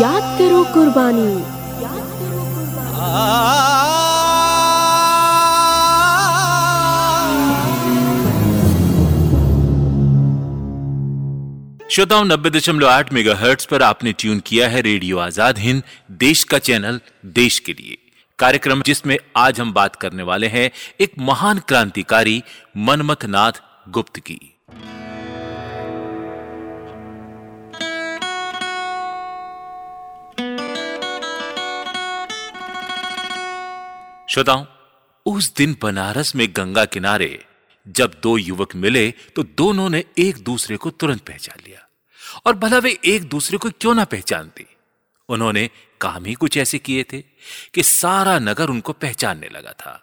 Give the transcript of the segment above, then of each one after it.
याद करो कुर्बानी। श्रोताओं, नब्बे दशमलव आठ मेगा हर्ट्स पर आपने ट्यून किया है रेडियो आज़ाद हिंद, देश का चैनल, देश के लिए। कार्यक्रम जिसमें आज हम बात करने वाले हैं एक महान क्रांतिकारी मनमथ नाथ गुप्त की। श्रोताओं, उस दिन बनारस में गंगा किनारे जब दो युवक मिले तो दोनों ने एक दूसरे को तुरंत पहचान लिया। और भला वे एक दूसरे को क्यों ना पहचानते? उन्होंने काम ही कुछ ऐसे किए थे कि सारा नगर उनको पहचानने लगा था।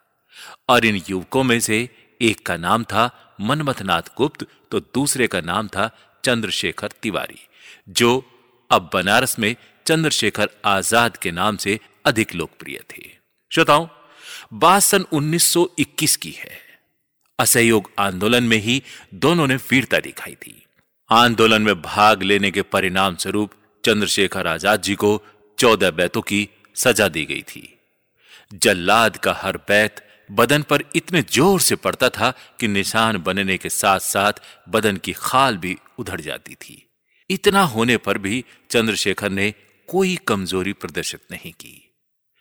और इन युवकों में से एक का नाम था मनमथनाथ गुप्त तो दूसरे का नाम था चंद्रशेखर तिवारी, जो अब बनारस में चंद्रशेखर आज़ाद के नाम से अधिक लोकप्रिय थे। श्रोताओं बात सन 1921 की है। असहयोग आंदोलन में ही दोनों ने वीरता दिखाई थी आंदोलन में भाग लेने के परिणाम स्वरूप चंद्रशेखर आज़ाद जी को चौदह बैतों की सजा दी गई थी। जल्लाद का हर बैत बदन पर इतने ज़ोर से पड़ता था कि निशान बनने के साथ साथ बदन की खाल भी उधड़ जाती थी। इतना होने पर भी चंद्रशेखर ने कोई कमज़ोरी प्रदर्शित नहीं की।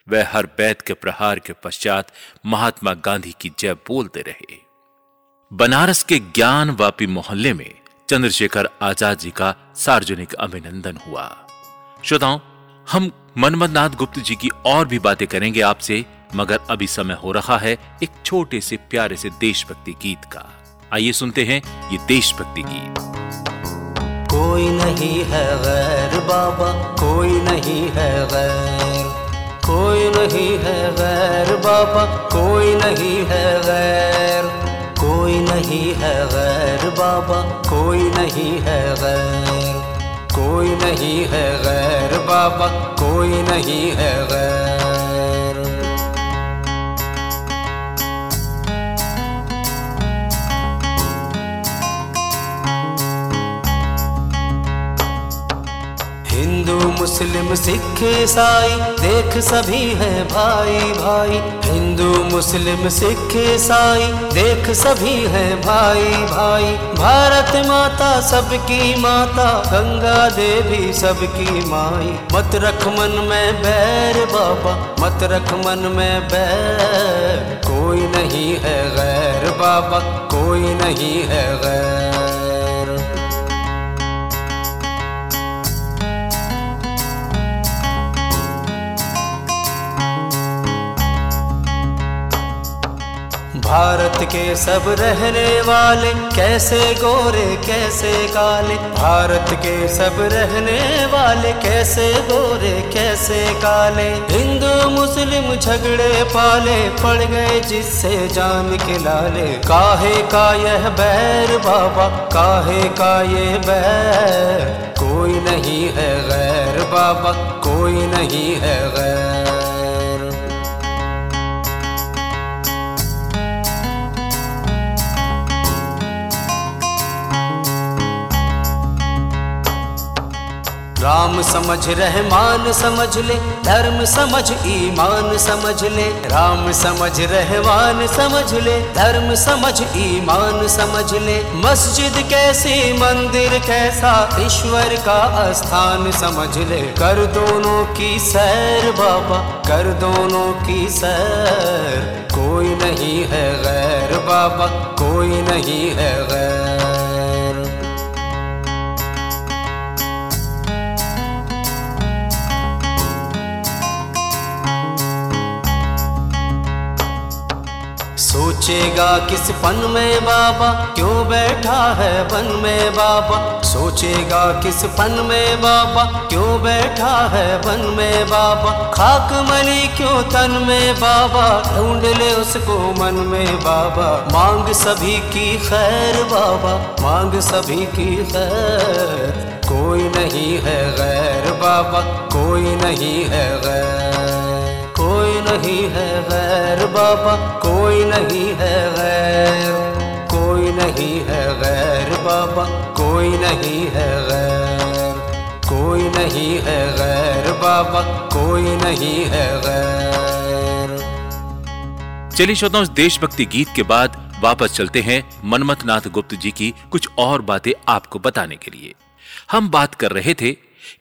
वह हर बैत के प्रहार के पश्चात महात्मा गांधी की जय बोलते रहे। बनारस के ज्ञान वापी मोहल्ले में चंद्रशेखर आज़ाद जी का सार्वजनिक अभिनंदन हुआ। श्रोताओं, हम मनमदनाथ गुप्त जी की और भी बातें करेंगे आपसे, मगर अभी समय हो रहा है एक छोटे से प्यारे से देशभक्ति गीत का। आइए सुनते हैं ये देशभक्ति गीत। कोई नहीं है गैर बाबा, कोई नहीं है गैर कोई नहीं है गैर बाबा कोई नहीं है गैर, कोई नहीं है गैर बाबा कोई नहीं है गैर, कोई नहीं है गैर बाबा कोई नहीं है गैर। हिंदू मुस्लिम सिख ईसाई, देख सभी है भाई भाई। हिंदू मुस्लिम सिख ईसाई, देख सभी है भाई भाई। भारत माता सबकी माता, गंगा देवी सबकी माई। मत रख मन में बैर बाबा, मत रख मन में बैर। कोई नहीं है गैर बाबा, कोई नहीं है गैर। भारत के सब रहने वाले, कैसे गोरे, कैसे काले? भारत के सब रहने वाले, कैसे गोरे, कैसे काले? हिंदू, मुस्लिम झगड़े पाले, पड़ गए जिससे जान के लाले। काहे का यह बैर बाबा, काहे का ये बैर? कोई नहीं है गैर बाबा, कोई नहीं है गैर। राम समझ रहमान समझ ले, धर्म समझ ईमान समझ ले, राम समझ रहमान समझ ले, धर्म समझ ईमान समझ ले। मस्जिद कैसी, मंदिर कैसा, ईश्वर का स्थान समझ ले। कर दोनों की सैर बाबा, कर दोनों की सैर। कोई नहीं है गैर बाबा, कोई नहीं है गैर सोचेगा, किस पन में बाबा? क्यों बैठा है बन में बाबा? सोचेगा, किस पन में बाबा? क्यों बैठा है बन में बाबा? खाक मली क्यों तन में बाबा? ढूंढ ले उसको मन में बाबा। मांग सभी की खैर बाबा। मांग सभी की खैर। कोई नहीं है गैर बाबा। कोई नहीं है गैर। नहीं है गैर बाबा, कोई नहीं है गैर, कोई नहीं है गैर बाबा, कोई नहीं है गैर, कोई नहीं है गैर बाबा, कोई नहीं है गैर। चलिए श्रोताओं देशभक्ति गीत के बाद वापस चलते हैं मनमथ नाथ गुप्त जी की कुछ और बातें आपको बताने के लिए। हम बात कर रहे थे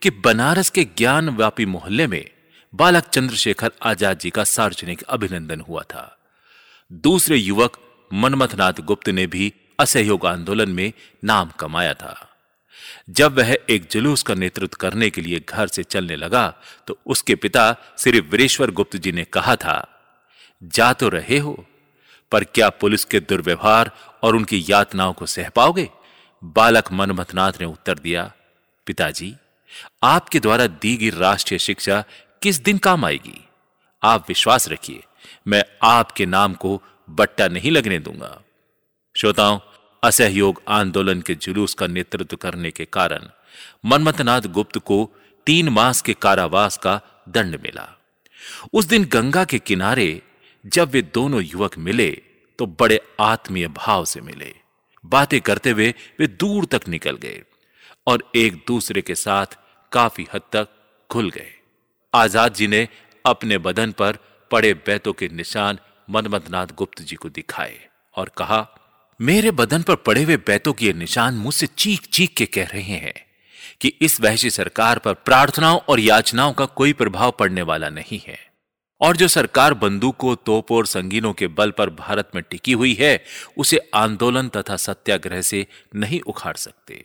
कि बनारस के ज्ञान व्यापी मोहल्ले में बालक चंद्रशेखर आज़ाद जी का सार्वजनिक अभिनंदन हुआ था। दूसरे युवक मनमथनाथ गुप्त ने भी असहयोग आंदोलन में नाम कमाया था। जब वह एक जुलूस का नेतृत्व करने के लिए घर से चलने लगा तो उसके पिता श्री वीरेश्वर गुप्त जी ने कहा था, जा तो रहे हो, पर क्या पुलिस के दुर्व्यवहार और उनकी यातनाओं को सह पाओगे? बालक मनमथनाथ ने उत्तर दिया, पिताजी, आपके द्वारा दी गई राष्ट्रीय शिक्षा किस दिन काम आएगी? आप विश्वास रखिए, मैं आपके नाम को बट्टा नहीं लगने दूँगा। श्रोताओं, असहयोग आंदोलन के जुलूस का नेतृत्व करने के कारण मनमथनाथ गुप्त को तीन मास के कारावास का दंड मिला। उस दिन गंगा के किनारे जब वे दोनों युवक मिले तो बड़े आत्मीय भाव से मिले। बातें करते हुए वे दूर तक निकल गए और एक दूसरे के साथ काफ़ी हद तक खुल गए। आज़ाद जी ने अपने बदन पर पड़े बैतों के निशान मनमथनाथ गुप्त जी को दिखाए और कहा, मेरे बदन पर पड़े हुए बैतों के निशान मुझसे चीख चीख के कह रहे हैं कि इस वहशी सरकार पर प्रार्थनाओं और याचनाओं का कोई प्रभाव पड़ने वाला नहीं है। और जो सरकार बंदूकों, तोपों और संगीनों के बल पर भारत में टिकी हुई है, उसे आंदोलन तथा सत्याग्रह से नहीं उखाड़ सकते।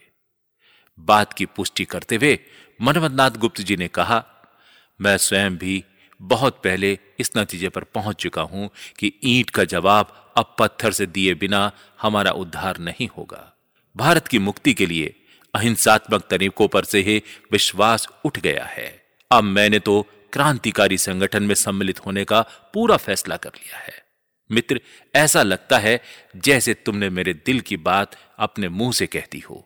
बात की पुष्टि करते हुए मनमथनाथ गुप्त जी ने कहा मैं स्वयं भी बहुत पहले इस नतीजे पर पहुँच चुका हूँ कि ईंट का जवाब अब पत्थर से दिए बिना हमारा उद्धार नहीं होगा। भारत की मुक्ति के लिए अहिंसात्मक तरीकों पर से ही विश्वास उठ गया है। अब मैंने तो क्रांतिकारी संगठन में सम्मिलित होने का पूरा फैसला कर लिया है। मित्र, ऐसा लगता है जैसे तुमने मेरे दिल की बात अपने मुँह से कहती हो।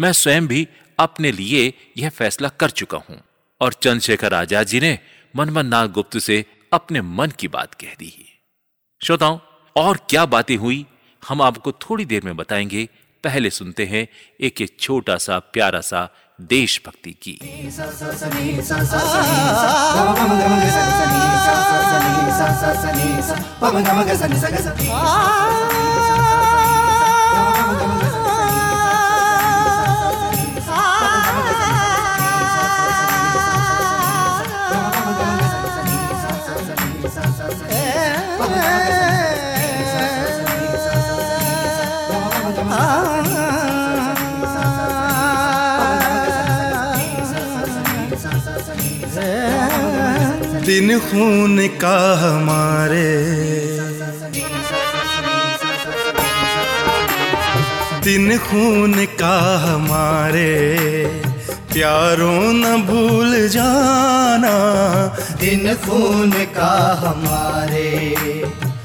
मैं स्वयं भी अपने लिए यह फैसला कर चुका हूँ। और चंद्रशेखर आज़ाद जी ने मनमन नाथ गुप्त से अपने मन की बात कह दी श्रोताओं और क्या बातें हुई हम आपको थोड़ी देर में बताएँगे पहले सुनते हैं एक एक छोटा सा प्यारा सा देशभक्ति की दिन खून का हमारे। दिन खून का हमारे। प्यारों न भूल जाना, दिन खून का हमारे।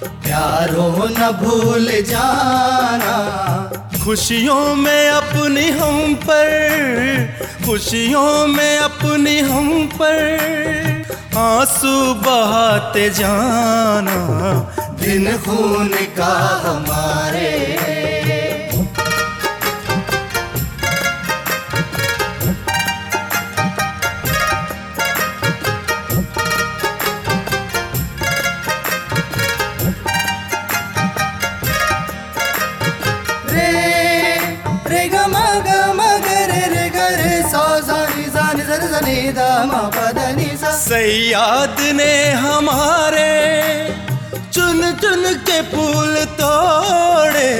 प्यारों न भूल जाना, खुशियों में अपनी हम पर, खुशियों में अपनी हम पर। आँसू बहाते जाना। दिन खून का हमारे। रे रे ग म ग म ग रे रे ग रे सा सा नि सा सयाद ने हमारे चुन चुन के फूल तोड़े।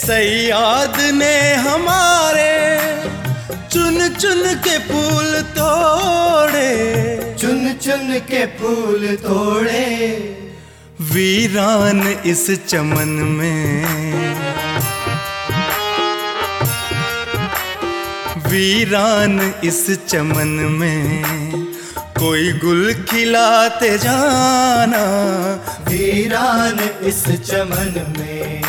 सयाद ने हमारे चुन चुन के फूल तोड़े। चुन चुन के फूल तोड़े। वीरान इस चमन में वीरान इस चमन में कोई गुल खिलाते जाना। वीरान इस चमन में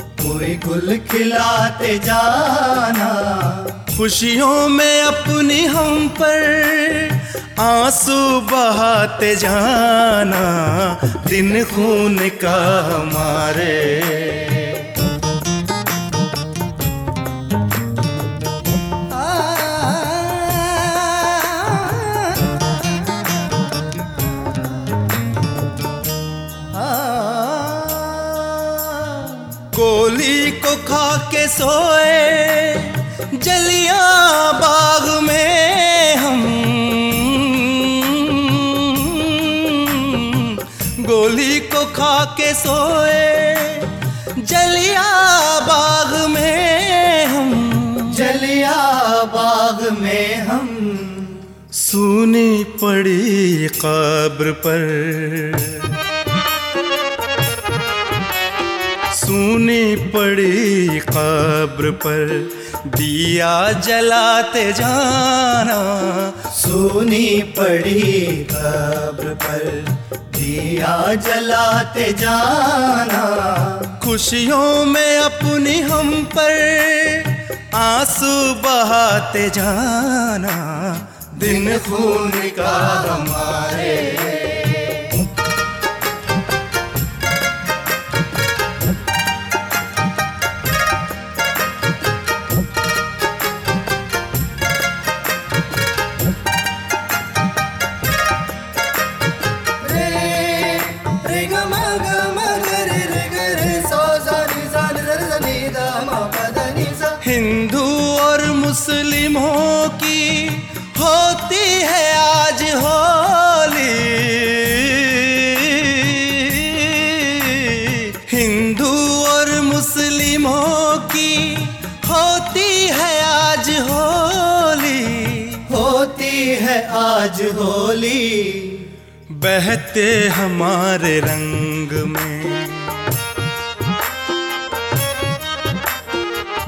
कोई गुल खिलाते जाना। खुशियों में अपनी हम पर आँसू बहाते जाना। दिन खून का हमारे सोए जलिया बाग में हम। गोली को खा के सोए जलिया बाग में हम। जलिया बाग में हम। सुनी पड़ी कब्र पर। पड़ी कब्र पर दिया जलाते जाना। सुनी पड़ी कब्र पर दिया जलाते जाना। खुशियों में अपनी हम पर आँसू बहाते जाना। दिन खून का हमारे बहते हमारे रंग में।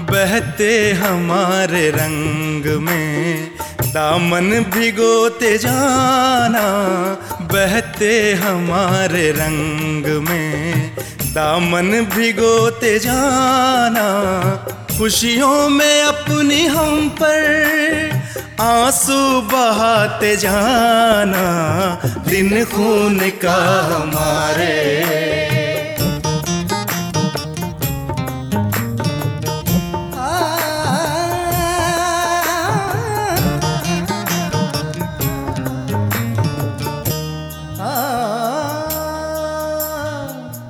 बहते हमारे रंग में। दामन भिगोते जाना, बहते हमारे रंग में। दामन भिगोते जाना, खुशियों में अपनी हम पर आँसू बहाते जाना, दिन खून का हमारे।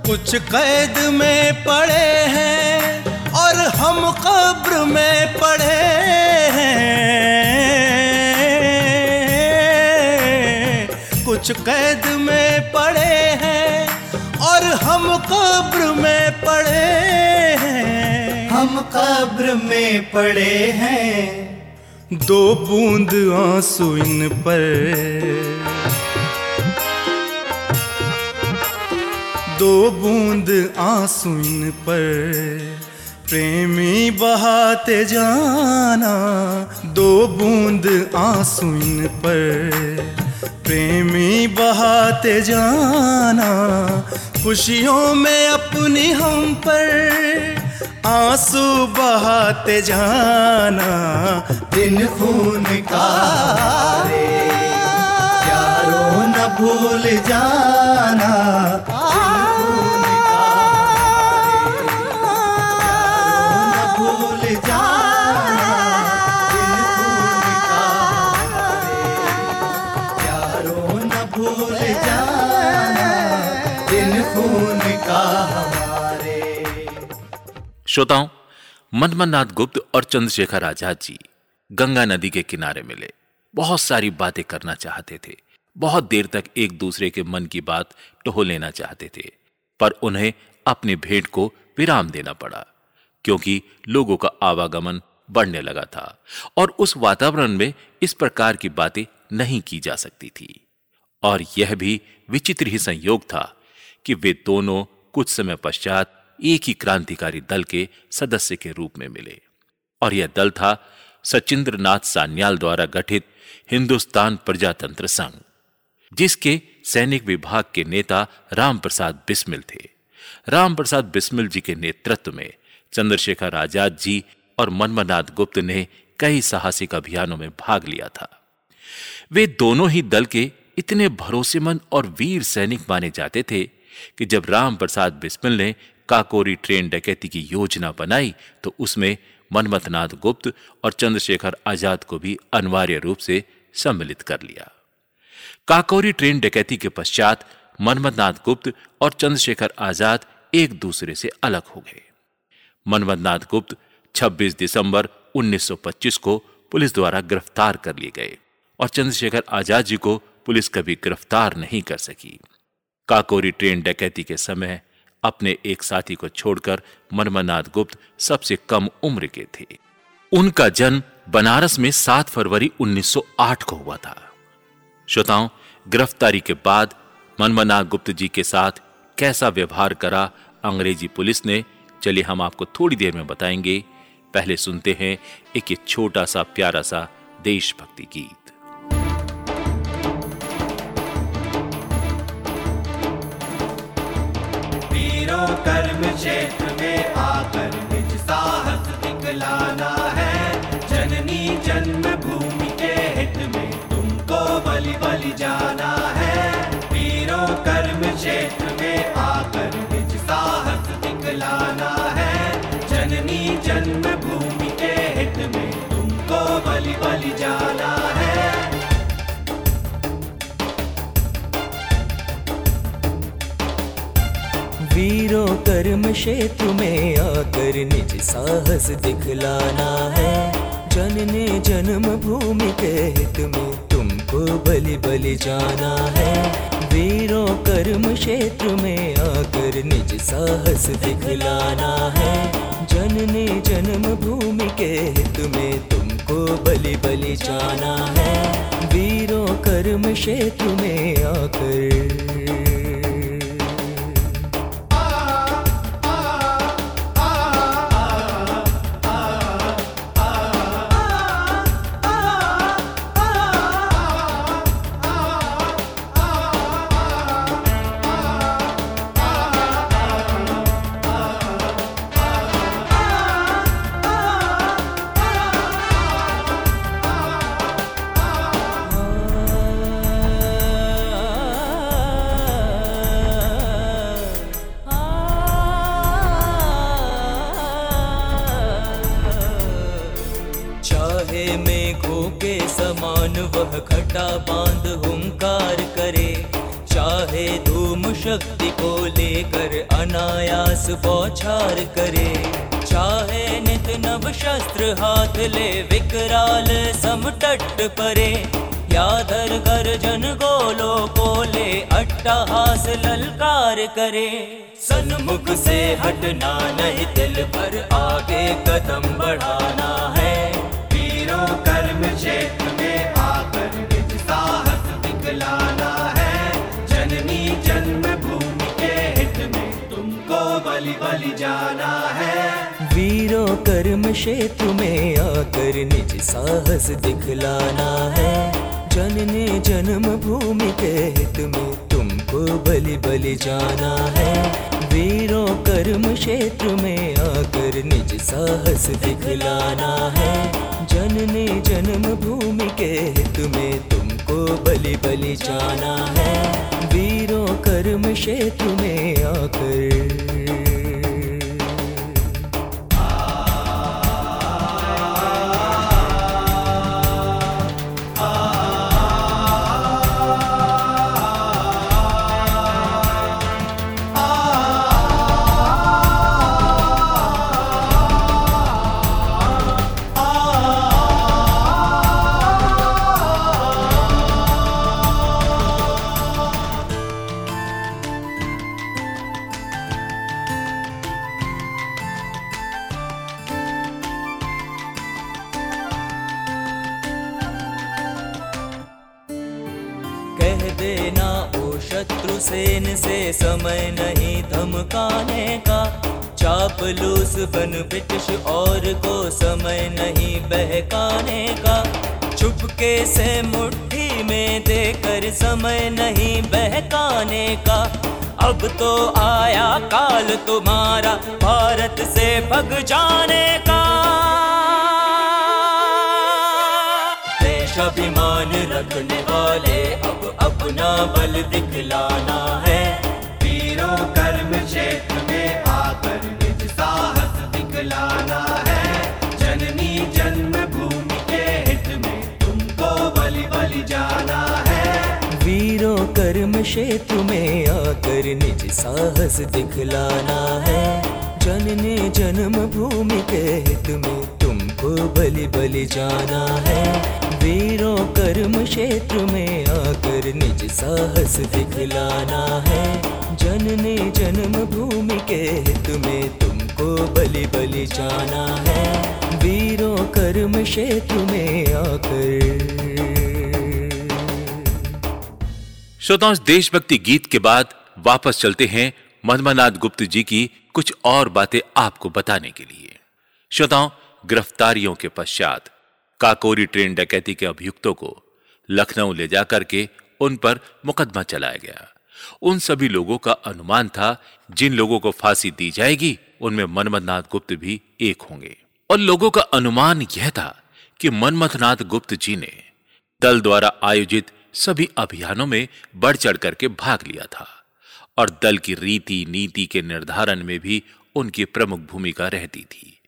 कुछ कैद में पड़े हैं और हम कब्र में पड़े कैद में पड़े हैं और हम कब्र में पड़े हैं। हम कब्र में पड़े हैं। दो बूंद आँसू इन पर। दो बूंद आँसू इन पर। प्रेमी बहाते जाना। दो बूंद आँसू इन पर। प्रेमी बहाते जाना, खुशियों में अपनी हम पर आँसू बहाते जाना दिन खून का रे यारों न भूल जाना श्रोताओं मनमनाथ गुप्त और चंद्रशेखर आज़ाद जी गंगा नदी के किनारे मिले। बहुत सारी बातें करना चाहते थे। बहुत देर तक एक दूसरे के मन की बात टहो लेना चाहते थे। पर उन्हें अपनी भेंट को विराम देना पड़ा, क्योंकि लोगों का आवागमन बढ़ने लगा था और उस वातावरण में इस प्रकार की बातें नहीं की जा सकती थी। और यह भी विचित्र ही संयोग था कि वे दोनों कुछ समय पश्चात एक ही क्रांतिकारी दल के सदस्य के रूप में मिले। और यह दल था सचिंद्र नाथ सान्याल द्वारा गठित हिंदुस्तान प्रजातंत्र संघ, जिसके सैनिक विभाग के नेता राम प्रसाद बिस्मिल थे। राम प्रसाद बिस्मिल जी के नेतृत्व में चंद्रशेखर आज़ाद जी और मनमनाथ गुप्त ने कई साहसिक अभियानों में भाग लिया था। वे दोनों ही दल के इतने भरोसेमंद और वीर सैनिक माने जाते थे कि जब राम प्रसाद बिस्मिल ने काकोरी ट्रेन डकैती की योजना बनाई तो उसमें मनमथनाथ गुप्त और चंद्रशेखर आज़ाद को भी अनिवार्य रूप से सम्मिलित कर लिया। काकोरी ट्रेन डकैती के पश्चात मनमथनाथ गुप्त और चंद्रशेखर आज़ाद एक दूसरे से अलग हो गए। मनमदनाथ गुप्त 26 दिसंबर 1925 को पुलिस द्वारा गिरफ़्तार कर लिए गए और चंद्रशेखर आज़ाद जी को पुलिस कभी गिरफ़्तार नहीं कर सकी। काकोरी ट्रेन डकैती के समय अपने एक साथी को छोड़कर मनमनाथ गुप्त सबसे कम उम्र के थे। उनका जन्म बनारस में 7 फरवरी 1908 को हुआ था। श्रोताओं, गिरफ्तारी के बाद मनमनाथ गुप्त जी के साथ कैसा व्यवहार करा अंग्रेज़ी पुलिस ने, चलिए हम आपको थोड़ी देर में बताएँगे। पहले सुनते हैं एक छोटा सा, प्यारा सा देशभक्ति गीत। कर्म क्षेत्र में आकर निज साहस दिखलाना है। जननी जन्म भूमि के हित में तुमको बलि बलि जाना है। वीरों कर्म क्षेत्र में आकर निज साहस दिखलाना है। जननी जन्म भूमि के हित में तुमको बलि बलि जाना कर्म क्षेत्र में आकर निज साहस दिखलाना है। जनने जन्म भूमि के हित में तुमको बलि बलि जाना है। वीरों कर्म क्षेत्र में आकर निज साहस दिखलाना है। जनने जन्म भूमि के हित में तुमको बलि बलि जाना है। वीरों कर्म क्षेत्र में आकर चाहे मेघों के समान, वह खटा बाँध हुंकार करे। चाहे धूम शक्ति को लेकर अनायास बौछार करे। चाहे नित नव शस्त्र हाथ ले विकराल समटट परे। या धर गर्जन गोलो को बोले अट्टहास ललकार करे। सन्मुख से हटना नहीं, दिल पर आगे कदम बढ़ाना है। क्षेत्र में आकर निज साहस दिखलाना है जननी जन्म भूमि के हित में तुमको बलि बलि जाना है वीरों, कर्म क्षेत्र में आकर निज साहस दिखलाना है। जनने जन्म भूमि के हित में तुमको बलि बलि जाना है। वीरों, कर्म क्षेत्र में आकर निज साहस दिखलाना है। जनने जन्म भूमि के में तुमको बलि बलि जाना है। वीरों कर्म क्षेत्र में आकर। अब तो आया काल तुम्हारा भारत से भग जाने का। देश अभिमान रखने वाले अब अपना बल दिखलाना क्षेत्र में आकर निज साहस दिखलाना है। जनने जन्म भूमि के हित में तुमको बलि बलि जाना है। वीरों कर्म क्षेत्र में आकर निज साहस दिखलाना है। जनने जन्म भूमि के हित में तुमको बलि बलि जाना है। वीरों कर्म क्षेत्र में आकर श्रोताओं देशभक्ति गीत के बाद वापस चलते हैं मधमनाथ गुप्त जी की कुछ और बातें आपको बताने के लिए। श्रोताओं, गिरफ्तारियों के पश्चात काकोरी ट्रेन डकैती के अभियुक्तों को लखनऊ ले जाकर के उन पर मुकदमा चलाया गया। उन सभी लोगों का अनुमान था, जिन लोगों को फांसी दी जाएगी, उनमें मनमथनाथ गुप्त भी एक होंगे। और लोगों का अनुमान यह था कि मनमथनाथ गुप्त जी ने दल द्वारा आयोजित सभी अभियानों में बढ़ चढ़ करके भाग लिया था और दल की रीति नीति के निर्धारण में भी उनकी प्रमुख भूमिका रहती थी।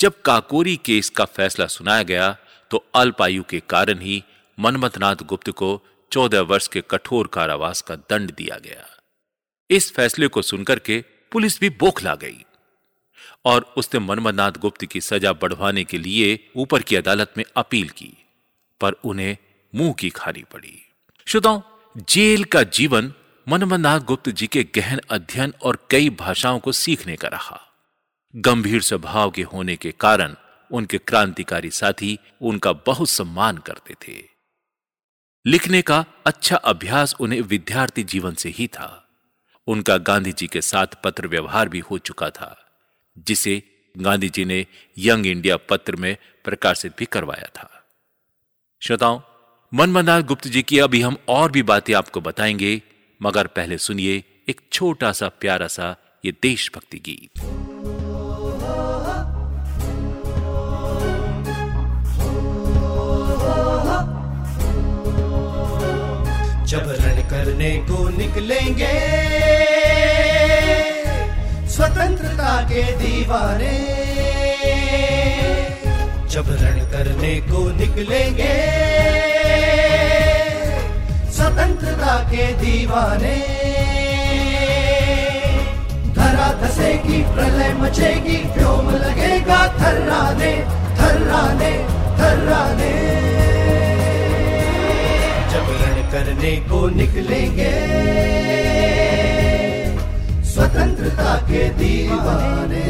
जब काकोरी केस का फैसला सुनाया गया तो अल्पायु के कारण ही मनमथनाथ गुप्त को चौदह वर्ष के कठोर कारावास का दंड दिया गया। इस फैसले को सुनकर के पुलिस भी बोखला गई और उसने मनमथनाथ गुप्त की सजा बढ़वाने के लिए ऊपर की अदालत में अपील की, पर उन्हें मुँह की खानी पड़ी। श्रोताओं, जेल का जीवन मनमनाथ गुप्त जी के गहन अध्ययन और कई भाषाओं को सीखने का रहा। गंभीर स्वभाव के होने के कारण उनके क्रांतिकारी साथी उनका बहुत सम्मान करते थे। लिखने का अच्छा अभ्यास उन्हें विद्यार्थी जीवन से ही था। उनका गांधी जी के साथ पत्र व्यवहार भी हो चुका था, जिसे गांधी जी ने यंग इंडिया पत्र में प्रकाशित भी करवाया था। श्रोताओं मनमनाथ गुप्त जी की अभी हम और भी बातें आपको बताएँगे, मगर पहले सुनिए एक छोटा सा प्यारा सा ये देशभक्ति गीत। जब रण करने को निकलेंगे, स्वतंत्रता के दीवाने, जब रण करने को निकलेंगे स्वतंत्रता के दीवाने। धरा धसेगी, प्रलय मचेगी, व्योम लगेगा थर्राने थर्राने थर्राने जब रण करने को निकलेंगे, स्वतंत्रता के दीवाने।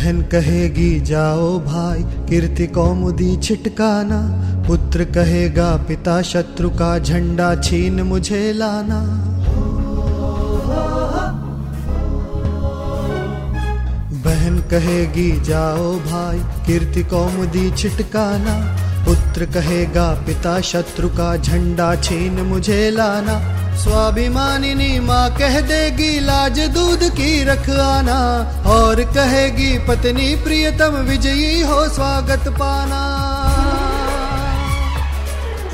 बहन कहेगी, जाओ भाई, कीर्ति कौमुदी छिटकाना। पुत्र कहेगा, पिता शत्रु का झंडा छीन मुझे लाना। बहन कहेगी, जाओ भाई, कीर्ति कौमुदी छिटकाना। पुत्र कहेगा, पिता शत्रु का झंडा छीन मुझे लाना। स्वाभिमानिनी माँ कह देगी, लाज दूध की रख आना। और कहेगी, पत्नी प्रियतम विजयी हो स्वागत पाना।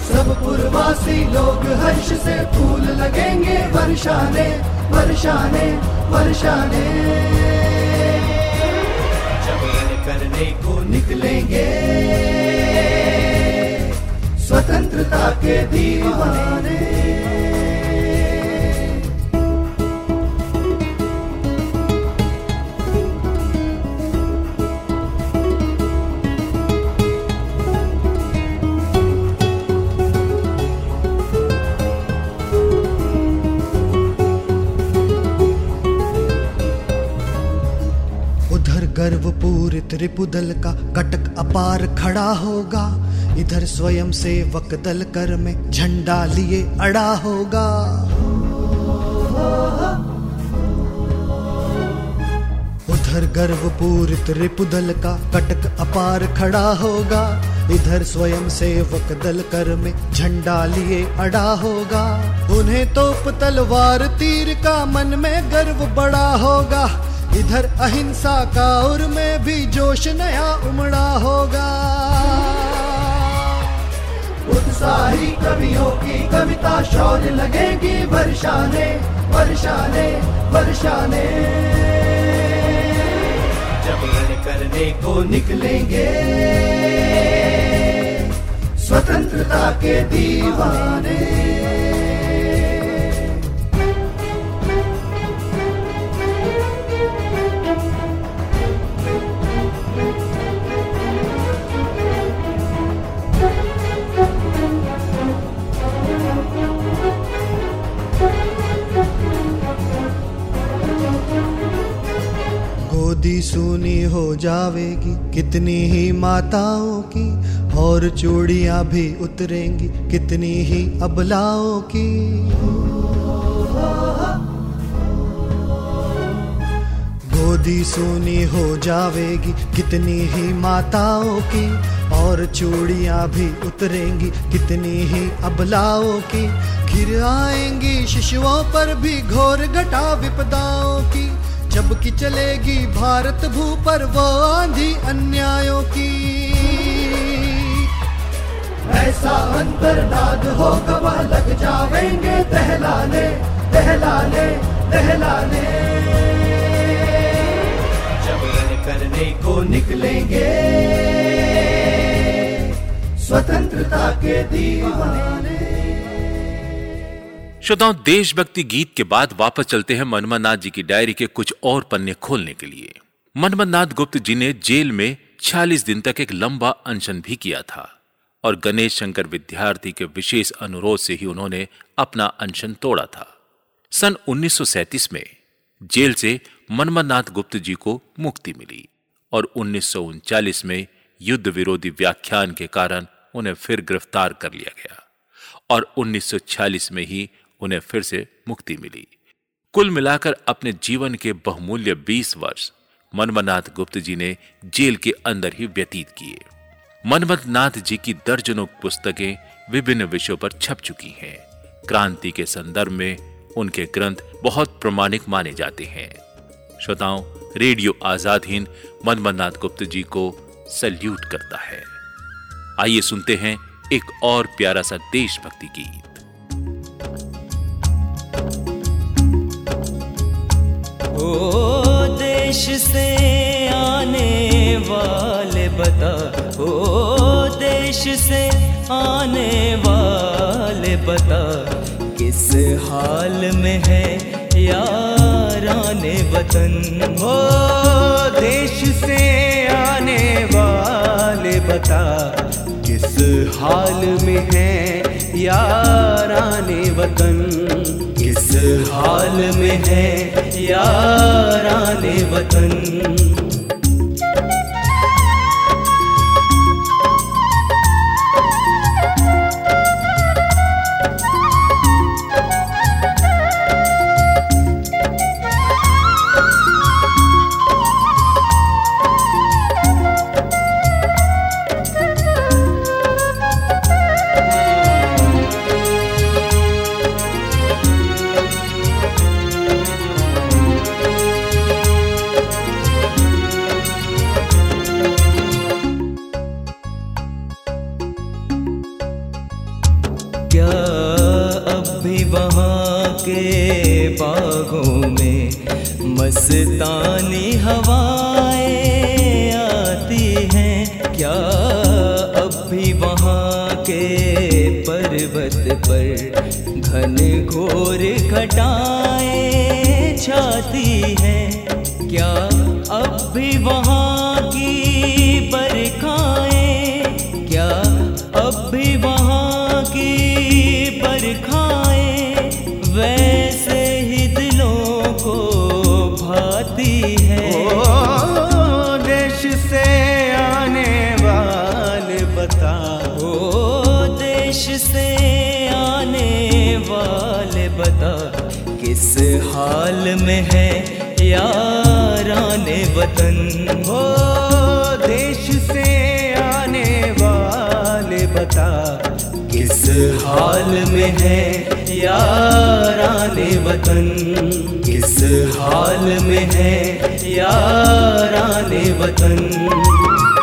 सब पूर्वासी लोग हर्ष से फूल लगेंगे वर्षाने वर्षाने वर्षाने। रण करने को निकलेंगे, स्वतंत्रता के दीवाने। गर्व पूरित रिपुदल का कटक अपार खड़ा होगा। इधर स्वयं सेवक दल कर में झंडा लिए अड़ा होगा। उधर गर्व पूरित रिपुदल का कटक अपार खड़ा होगा। इधर स्वयं सेवक दल कर में झंडा लिए अड़ा होगा। उन्हें तोप तलवार तीर का मन में गर्व बड़ा होगा। इधर अहिंसा का और में भी जोश नया उमड़ा होगा। उत्साही कवियों की कविता शौर्य लगेगी वर्षाने वर्षाने वर्षाने जब रण करने को निकलेंगे, स्वतंत्रता के दीवाने। गोदी सुनी हो जावेगी। कितनी ही माताओं की और चूड़ियाँ भी उतरेंगी। कितनी ही अबलाओं की। गोदी सुनी हो जावेगी। कितनी ही माताओं की और चूड़ियाँ भी उतरेंगी। कितनी ही अबलाओं की। घिर आएँगी शिशुओं पर भी घोर घटा विपदाओं की। जबकि चलेगी भारत भू पर वो आंधी अन्यायों की। ऐसा अंतर्नाद होगा वह लग जावेंगे, दहलाने दहलाने दहलाने। जब करने को निकलेंगे, स्वतंत्रता के दीवाने। श्रोताओं, देशभक्ति गीत के बाद वापस चलते हैं मनमन नाथ जी की डायरी के कुछ और पन्ने खोलने के लिए। मनमन नाथ गुप्त जी ने जेल में 46 दिन तक एक लंबा अनशन भी किया था और गणेश शंकर विद्यार्थी के विशेष अनुरोध से ही उन्होंने अपना अनशन तोड़ा था। सन 1937 में जेल से मनमन नाथ गुप्त जी को मुक्ति मिली और उन्नीस में युद्ध विरोधी व्याख्यान के कारण उन्हें फिर गिरफ़्तार कर लिया गया और 1946 में ही उन्हें फिर से मुक्ति मिली। कुल मिलाकर अपने जीवन के बहुमूल्य 20 वर्ष, मनमनाथ गुप्त जी ने जेल के अंदर ही व्यतीत किए। मनमथ नाथ जी की दर्जनों पुस्तकें विभिन्न विषयों पर छप चुकी हैं। क्रांति के संदर्भ में उनके ग्रंथ बहुत प्रमाणिक माने जाते हैं। श्रोताओं, रेडियो आज़ाद हिंद मनमनाथ गुप्त जी को सल्यूट करता है। आइए सुनते हैं एक और प्यारा सा देशभक्ति गीत। ओ देश से आने वाले बता, ओ देश से आने वाले बता, किस हाल में है याराने वतन? ओ देश से आने वाले बता, किस हाल में है याराने वतन? हाल में है याराने वतन। बागों में मस्तानी हवाएँ आती हैं। क्या अब भी वहाँ के पर्वत पर घन घोर घटाएँ हाल में है याराने वतन। हो देश से आने वाले बता, किस हाल में है याराने वतन? किस हाल में है याराने वतन?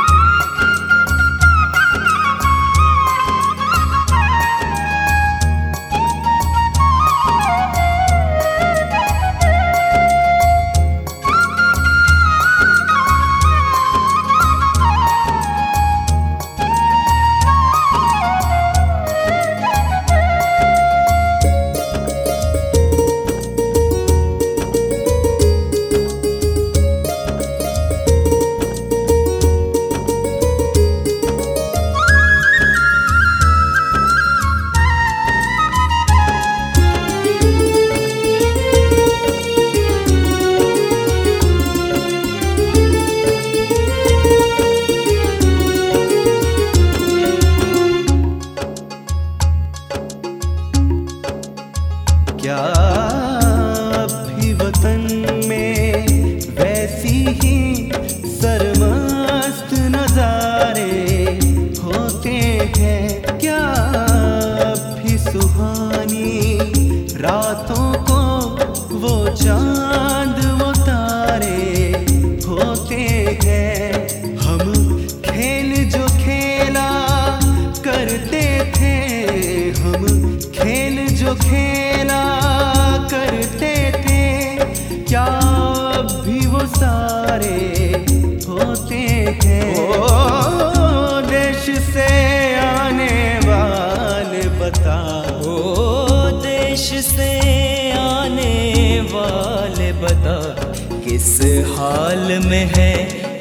में है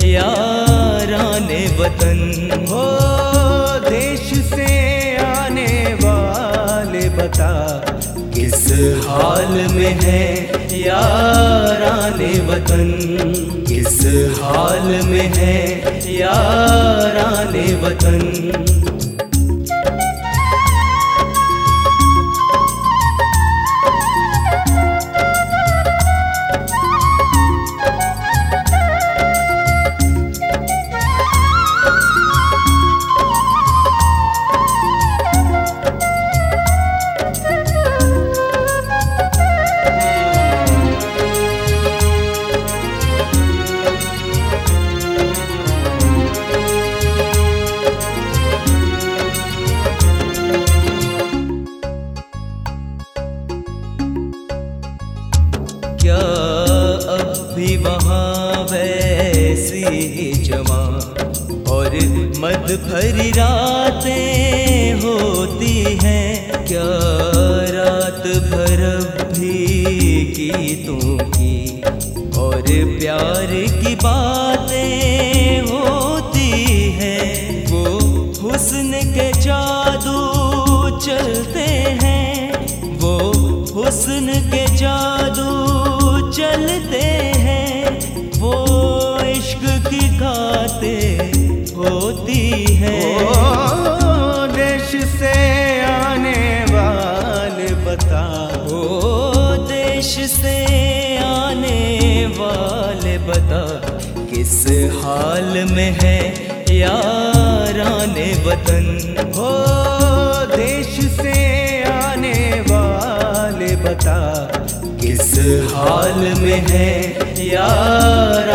याराने वतन। हो देश से आने वाले बता, किस हाल में है याराने वतन? किस हाल में है याराने वतन?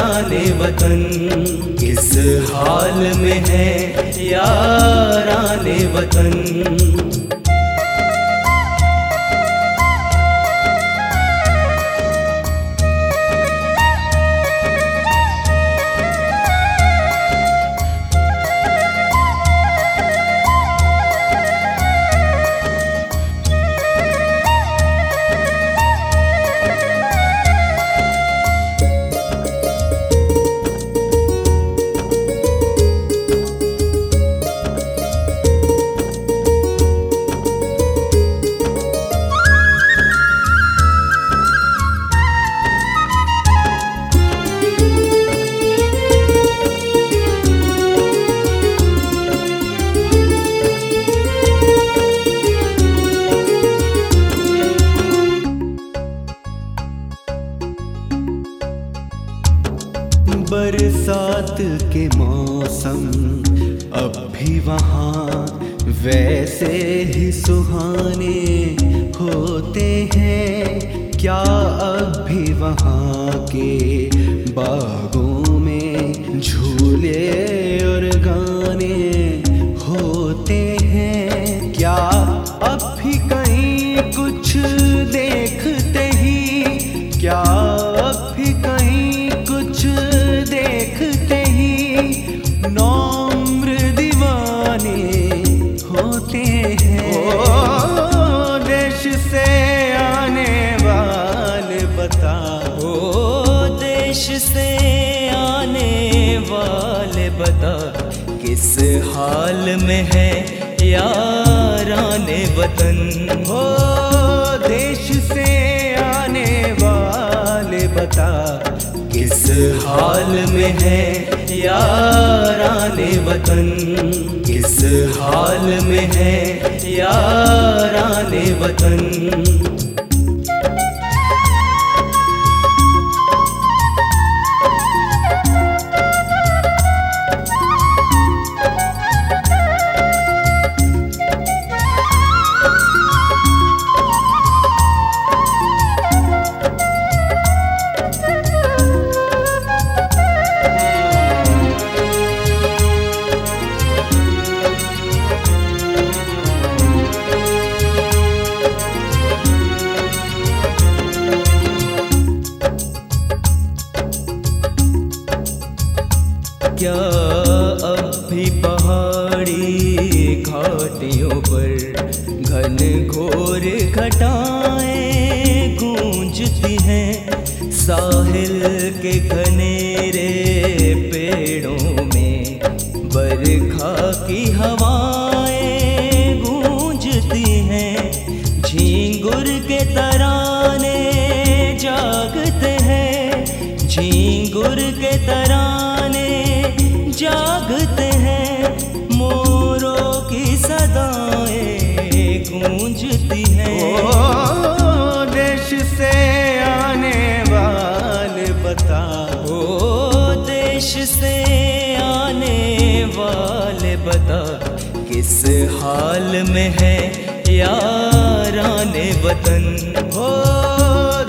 जाने वतन किस हाल में है यार आने वतन? 啊 हाल में है याराने वतन। हो देश से आने वाले बता, किस हाल में है याराने वतन? किस हाल में है याराने वतन? हाल में है याराने वतन। हो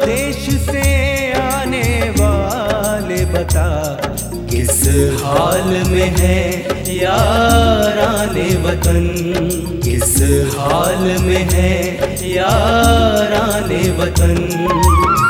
देश से आने वाले बता, किस हाल में है याराने वतन? किस हाल में है याराने वतन?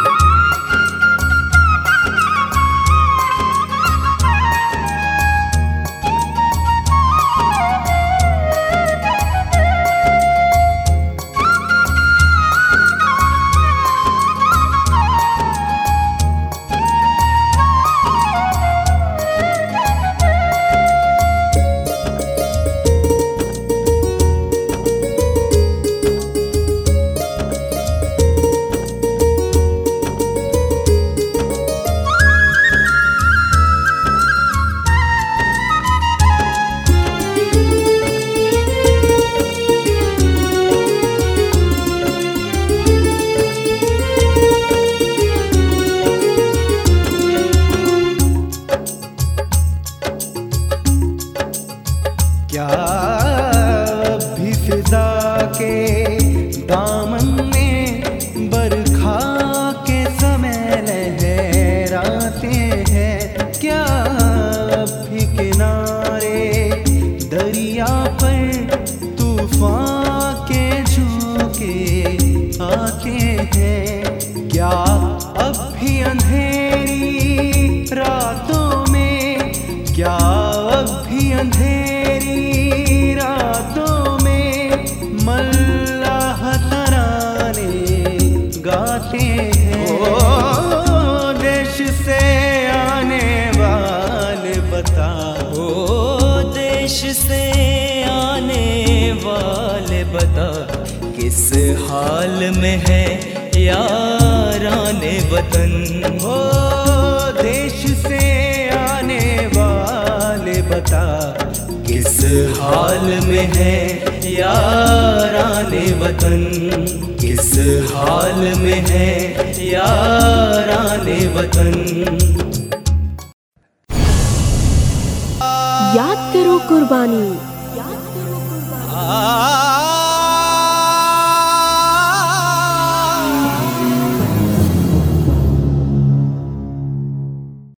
हाल में है याराने वतन। किस हाल में है याराने वतन। याद करो कुर्बानी।